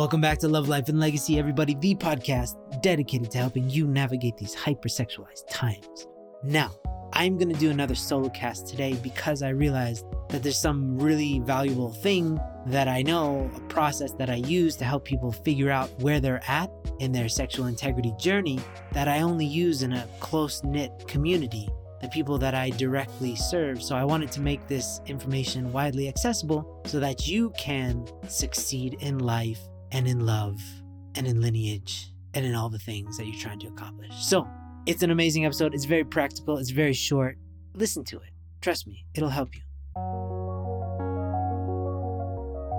Welcome back to Love, Life, and Legacy, everybody, the podcast dedicated to helping you navigate these hypersexualized times. Now, I'm going to do another solo cast today because I realized that there's some really valuable thing that I know, a process that I use to help people figure out where they're at in their sexual integrity journey that I only use in a close knit community, the people that I directly serve. So I wanted to make this information widely accessible so that you can succeed in life and in love and in lineage and in all the things that you're trying to accomplish. So it's an amazing episode. It's very practical, it's very short. Listen to it. Trust me, it'll help you.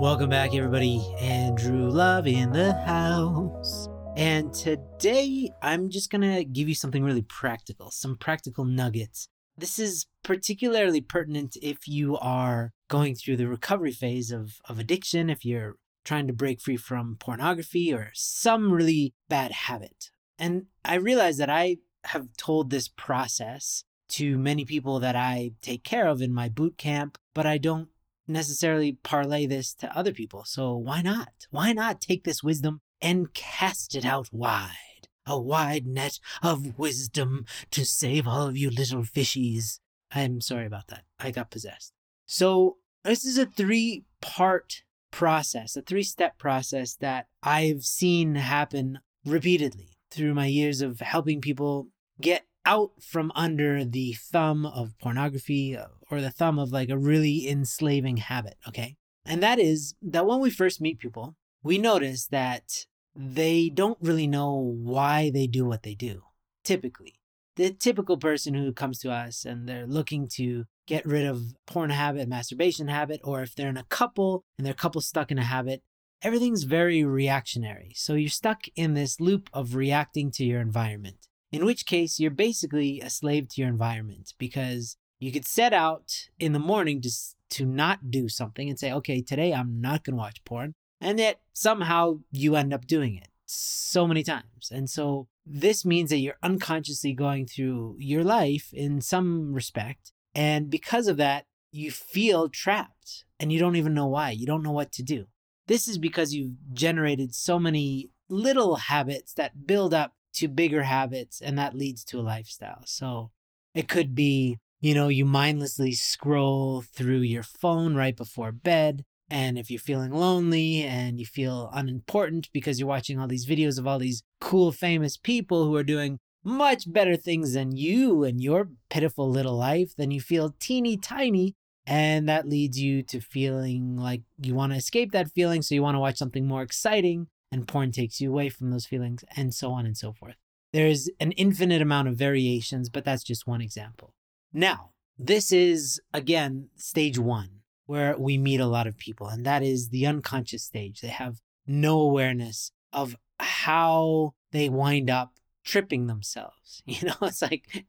Welcome back, everybody. Andrew Love in the house. And today I'm just going to give you something really practical, some practical nuggets. This is particularly pertinent if you are going through the recovery phase of, of addiction, if you're trying to break free from pornography or some really bad habit. And I realize that I have told this process to many people that I take care of in my boot camp, but I don't necessarily parlay this to other people. So why not? Why not take this wisdom and cast it out wide? A wide net of wisdom to save all of you little fishies. I'm sorry about that. I got possessed. So, this is a three part process, a three step process that I've seen happen repeatedly through my years of helping people get out from under the thumb of pornography uh, or the thumb of like a really enslaving habit. Okay. And that is that when we first meet people, we notice that they don't really know why they do what they do, typically. The typical person who comes to us and they're looking to get rid of porn habit, masturbation habit, or if they're in a couple and their couple stuck in a habit, everything's very reactionary. So you're stuck in this loop of reacting to your environment, in which case you're basically a slave to your environment because you could set out in the morning to, to not do something and say, okay, today I'm not going to watch porn. And yet somehow you end up doing it so many times. And so this means that you're unconsciously going through your life in some respect and because of that, you feel trapped and you don't even know why. You don't know what to do. This is because you've generated so many little habits that build up to bigger habits and that leads to a lifestyle. So it could be, you know, you mindlessly scroll through your phone right before bed. And if you're feeling lonely and you feel unimportant because you're watching all these videos of all these cool, famous people who are doing much better things than you and your pitiful little life, then you feel teeny tiny. And that leads you to feeling like you want to escape that feeling. So you want to watch something more exciting, and porn takes you away from those feelings, and so on and so forth. There's an infinite amount of variations, but that's just one example. Now, this is again stage one, where we meet a lot of people, and that is the unconscious stage. They have no awareness of how they wind up tripping themselves. You know, it's like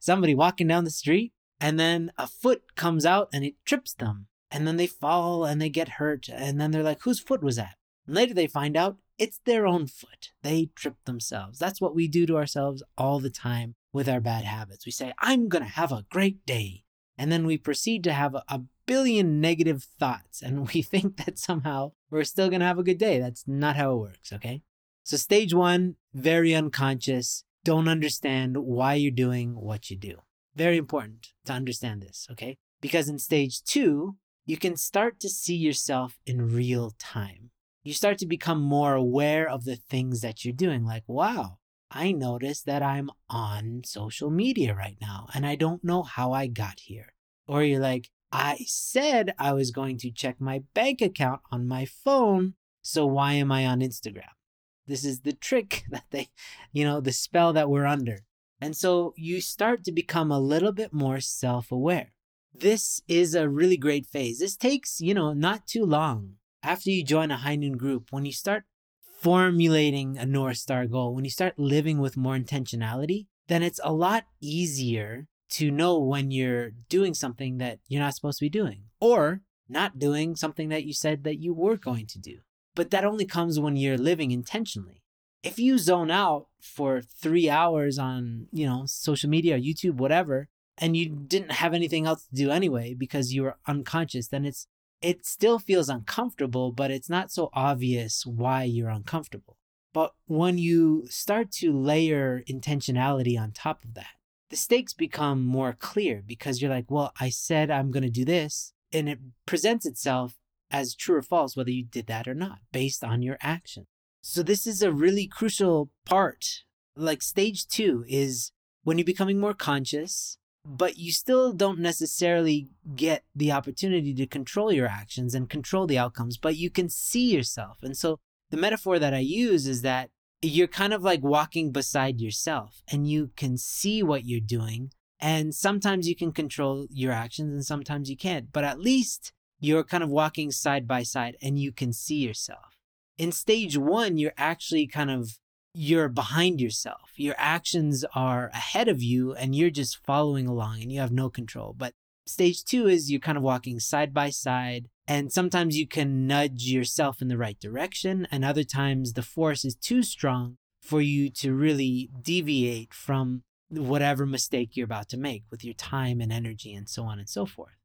somebody walking down the street and then a foot comes out and it trips them. And then they fall and they get hurt. And then they're like, whose foot was that? And later they find out it's their own foot. They tripped themselves. That's what we do to ourselves all the time with our bad habits. We say, I'm going to have a great day. And then we proceed to have a billion negative thoughts. And we think that somehow we're still going to have a good day. That's not how it works, okay? So, stage one, very unconscious, don't understand why you're doing what you do. Very important to understand this, okay? Because in stage two, you can start to see yourself in real time. You start to become more aware of the things that you're doing. Like, wow, I notice that I'm on social media right now and I don't know how I got here. Or you're like, I said I was going to check my bank account on my phone, so why am I on Instagram? This is the trick that they, you know, the spell that we're under. And so you start to become a little bit more self aware. This is a really great phase. This takes, you know, not too long. After you join a high noon group, when you start formulating a North Star goal, when you start living with more intentionality, then it's a lot easier to know when you're doing something that you're not supposed to be doing or not doing something that you said that you were going to do. But that only comes when you're living intentionally. If you zone out for three hours on, you know, social media, YouTube, whatever, and you didn't have anything else to do anyway because you were unconscious, then it's it still feels uncomfortable, but it's not so obvious why you're uncomfortable. But when you start to layer intentionality on top of that, the stakes become more clear because you're like, well, I said I'm going to do this, and it presents itself as true or false, whether you did that or not, based on your action. So, this is a really crucial part. Like, stage two is when you're becoming more conscious, hmm. but you still don't necessarily get the opportunity to control your actions and control the outcomes, but you can see yourself. And so, the metaphor that I use is that you're kind of like walking beside yourself and you can see what you're doing. And sometimes you can control your actions and sometimes you can't, but at least you're kind of walking side by side and you can see yourself. In stage one, you're actually kind of you're behind yourself. Your actions are ahead of you and you're just following along and you have no control. But stage two is you're kind of walking side by side and sometimes you can nudge yourself in the right direction, and other times the force is too strong for you to really deviate from whatever mistake you're about to make with your time and energy and so on and so forth.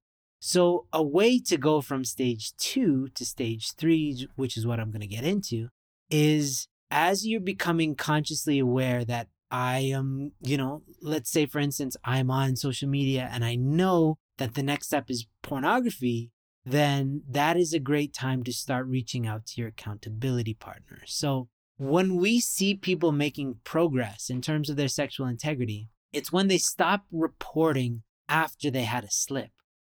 So, a way to go from stage two to stage three, which is what I'm going to get into, is as you're becoming consciously aware that I am, you know, let's say for instance, I'm on social media and I know that the next step is pornography, then that is a great time to start reaching out to your accountability partner. So, when we see people making progress in terms of their sexual integrity, it's when they stop reporting after they had a slip.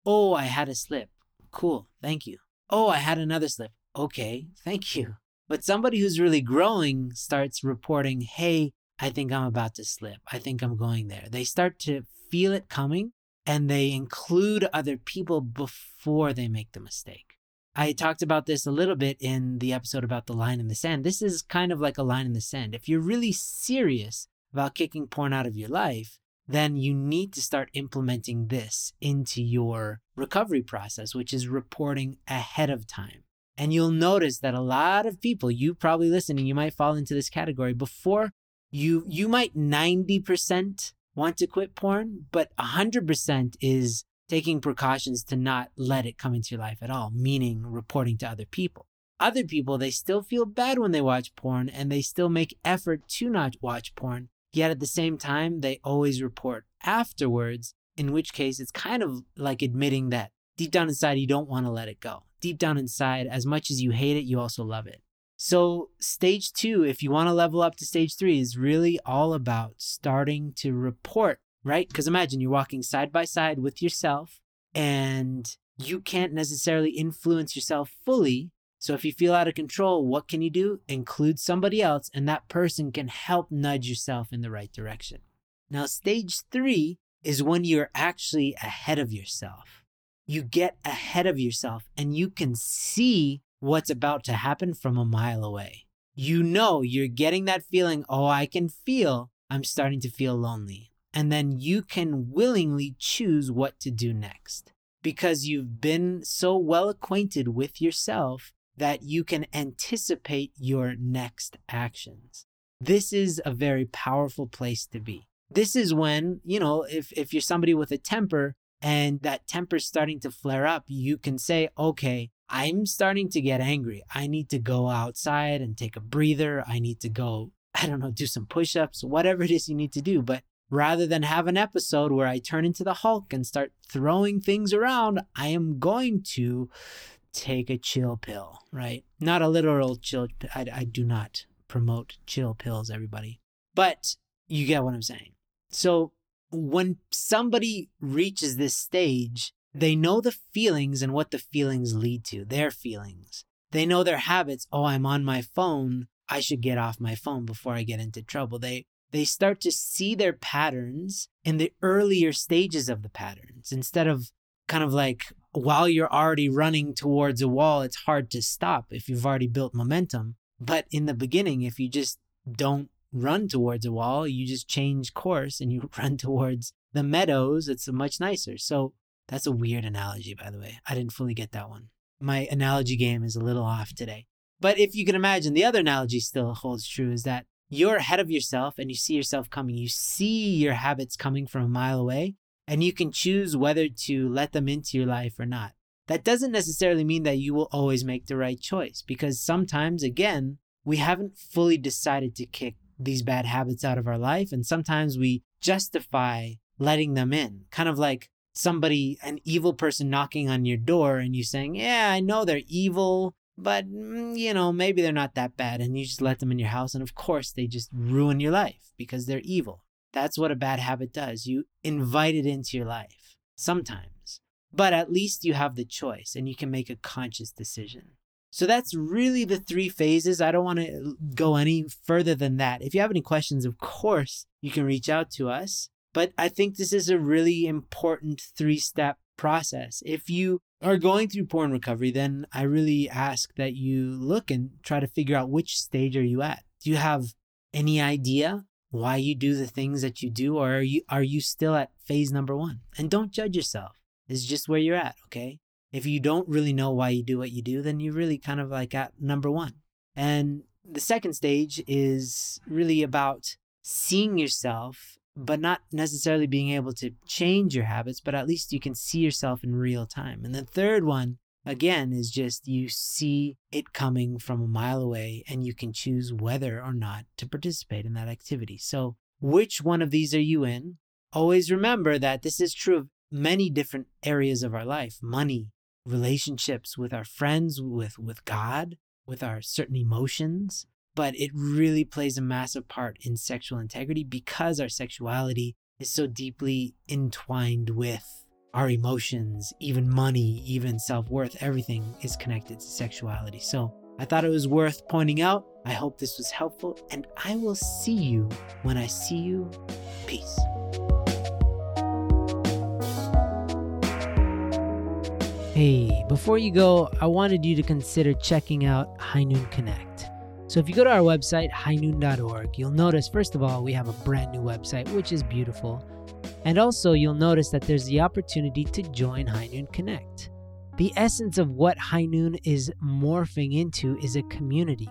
Oh, I had a slip. Cool. Thank you. Oh, I had another slip. Okay. Thank you. But somebody who's really growing starts reporting, hey, I think I'm about to slip. I think I'm going there. They start to feel it coming and they include other people before they make the mistake. I talked about this a little bit in the episode about the line in the sand. This is kind of like a line in the sand. If you're really serious about kicking porn out of your life, then you need to start implementing this into your recovery process, which is reporting ahead of time. And you'll notice that a lot of people, you probably listening, you might fall into this category before you you might 90% want to quit porn, but 100% is taking precautions to not let it come into your life at all, meaning reporting to other people. Other people, they still feel bad when they watch porn and they still make effort to not watch porn. Yet at the same time, they always report afterwards, in which case it's kind of like admitting that deep down inside, you don't want to let it go. Deep down inside, as much as you hate it, you also love it. So, stage two, if you want to level up to stage three, is really all about starting to report, right? Because imagine you're walking side by side with yourself and you can't necessarily influence yourself fully. So, if you feel out of control, what can you do? Include somebody else, and that person can help nudge yourself in the right direction. Now, stage three is when you're actually ahead of yourself. You get ahead of yourself and you can see what's about to happen from a mile away. You know, you're getting that feeling, oh, I can feel I'm starting to feel lonely. And then you can willingly choose what to do next because you've been so well acquainted with yourself that you can anticipate your next actions. This is a very powerful place to be. This is when, you know, if, if you're somebody with a temper and that temper's starting to flare up, you can say, okay, I'm starting to get angry. I need to go outside and take a breather. I need to go, I don't know, do some push ups, whatever it is you need to do. But rather than have an episode where I turn into the Hulk and start throwing things around, I am going to take a chill pill, right? Not a literal chill. I, I do not promote chill pills, everybody. But you get what I'm saying. So when somebody reaches this stage, they know the feelings and what the feelings lead to, their feelings. They know their habits. Oh, I'm on my phone. I should get off my phone before I get into trouble. They they start to see their patterns in the earlier stages of the patterns instead of kind of like while you're already running towards a wall, it's hard to stop if you've already built momentum. But in the beginning, if you just don't run towards a wall, you just change course and you run towards the meadows, it's much nicer. So that's a weird analogy, by the way. I didn't fully get that one. My analogy game is a little off today. But if you can imagine, the other analogy still holds true is that you're ahead of yourself and you see yourself coming. You see your habits coming from a mile away, and you can choose whether to let them into your life or not. That doesn't necessarily mean that you will always make the right choice because sometimes, again, we haven't fully decided to kick these bad habits out of our life. And sometimes we justify letting them in, kind of like somebody, an evil person knocking on your door and you saying, Yeah, I know they're evil, but mm, you know, maybe they're not that bad. And you just let them in your house. And of course, they just ruin your life because they're evil. That's what a bad habit does. You invite it into your life sometimes, but at least you have the choice and you can make a conscious decision. So that's really the three phases. I don't want to uh, go any further than that. If you have any questions, of course, you can reach out to us. But I think this is a really important three step process. If you are going through porn recovery, then I really ask that you look and try to figure out which stage are you at. Do you have any idea why you do the things that you do or are you are you still at phase number 1? And don't judge yourself. It's just where you're at, okay? If you don't really know why you do what you do, then you're really kind of like at number 1. And the second stage is really about seeing yourself but not necessarily being able to change your habits, but at least you can see yourself in real time. And the third one, again, is just you see it coming from a mile away and you can choose whether or not to participate in that activity. So, which one of these are you in? Always remember that this is true of many different areas of our life money, relationships with our friends, with, with God, with our certain emotions but it really plays a massive part in sexual integrity because our sexuality is so deeply entwined with our emotions, even money, even self worth. Everything is connected to sexuality. So I thought it was worth pointing out. I hope this was helpful, and I will see you when I see you. Peace. Hey, before you go, I wanted you to consider checking out High Noon Connect. So if you go to our website, highnoon.org, you'll notice, first of all, we have a brand new website, which is beautiful. And also, you'll notice that there's the opportunity to join High Noon Connect. The essence of what High Noon is morphing into is a community.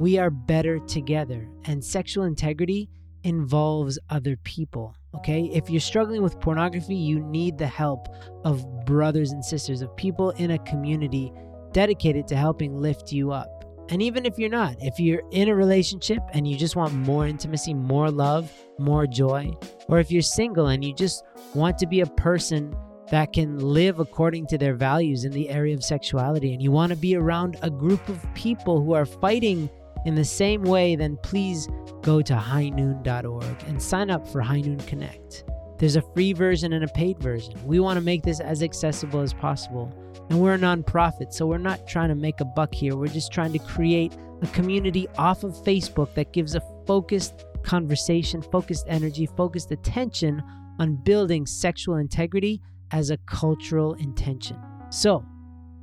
We are better together, and sexual integrity involves other people. Okay? If you're struggling with pornography, you need the help of brothers and sisters, of people in a community dedicated to helping lift you up. And even if you're not, if you're in a relationship and you just want more intimacy, more love, more joy, or if you're single and you just want to be a person that can live according to their values in the area of sexuality and you want to be around a group of people who are fighting in the same way, then please go to highnoon.org and sign up for High Noon Connect. There's a free version and a paid version. We want to make this as accessible as possible. And we're a nonprofit, so we're not trying to make a buck here. We're just trying to create a community off of Facebook that gives a focused conversation, focused energy, focused attention on building sexual integrity as a cultural intention. So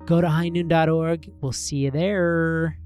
go to highnoon.org. We'll see you there.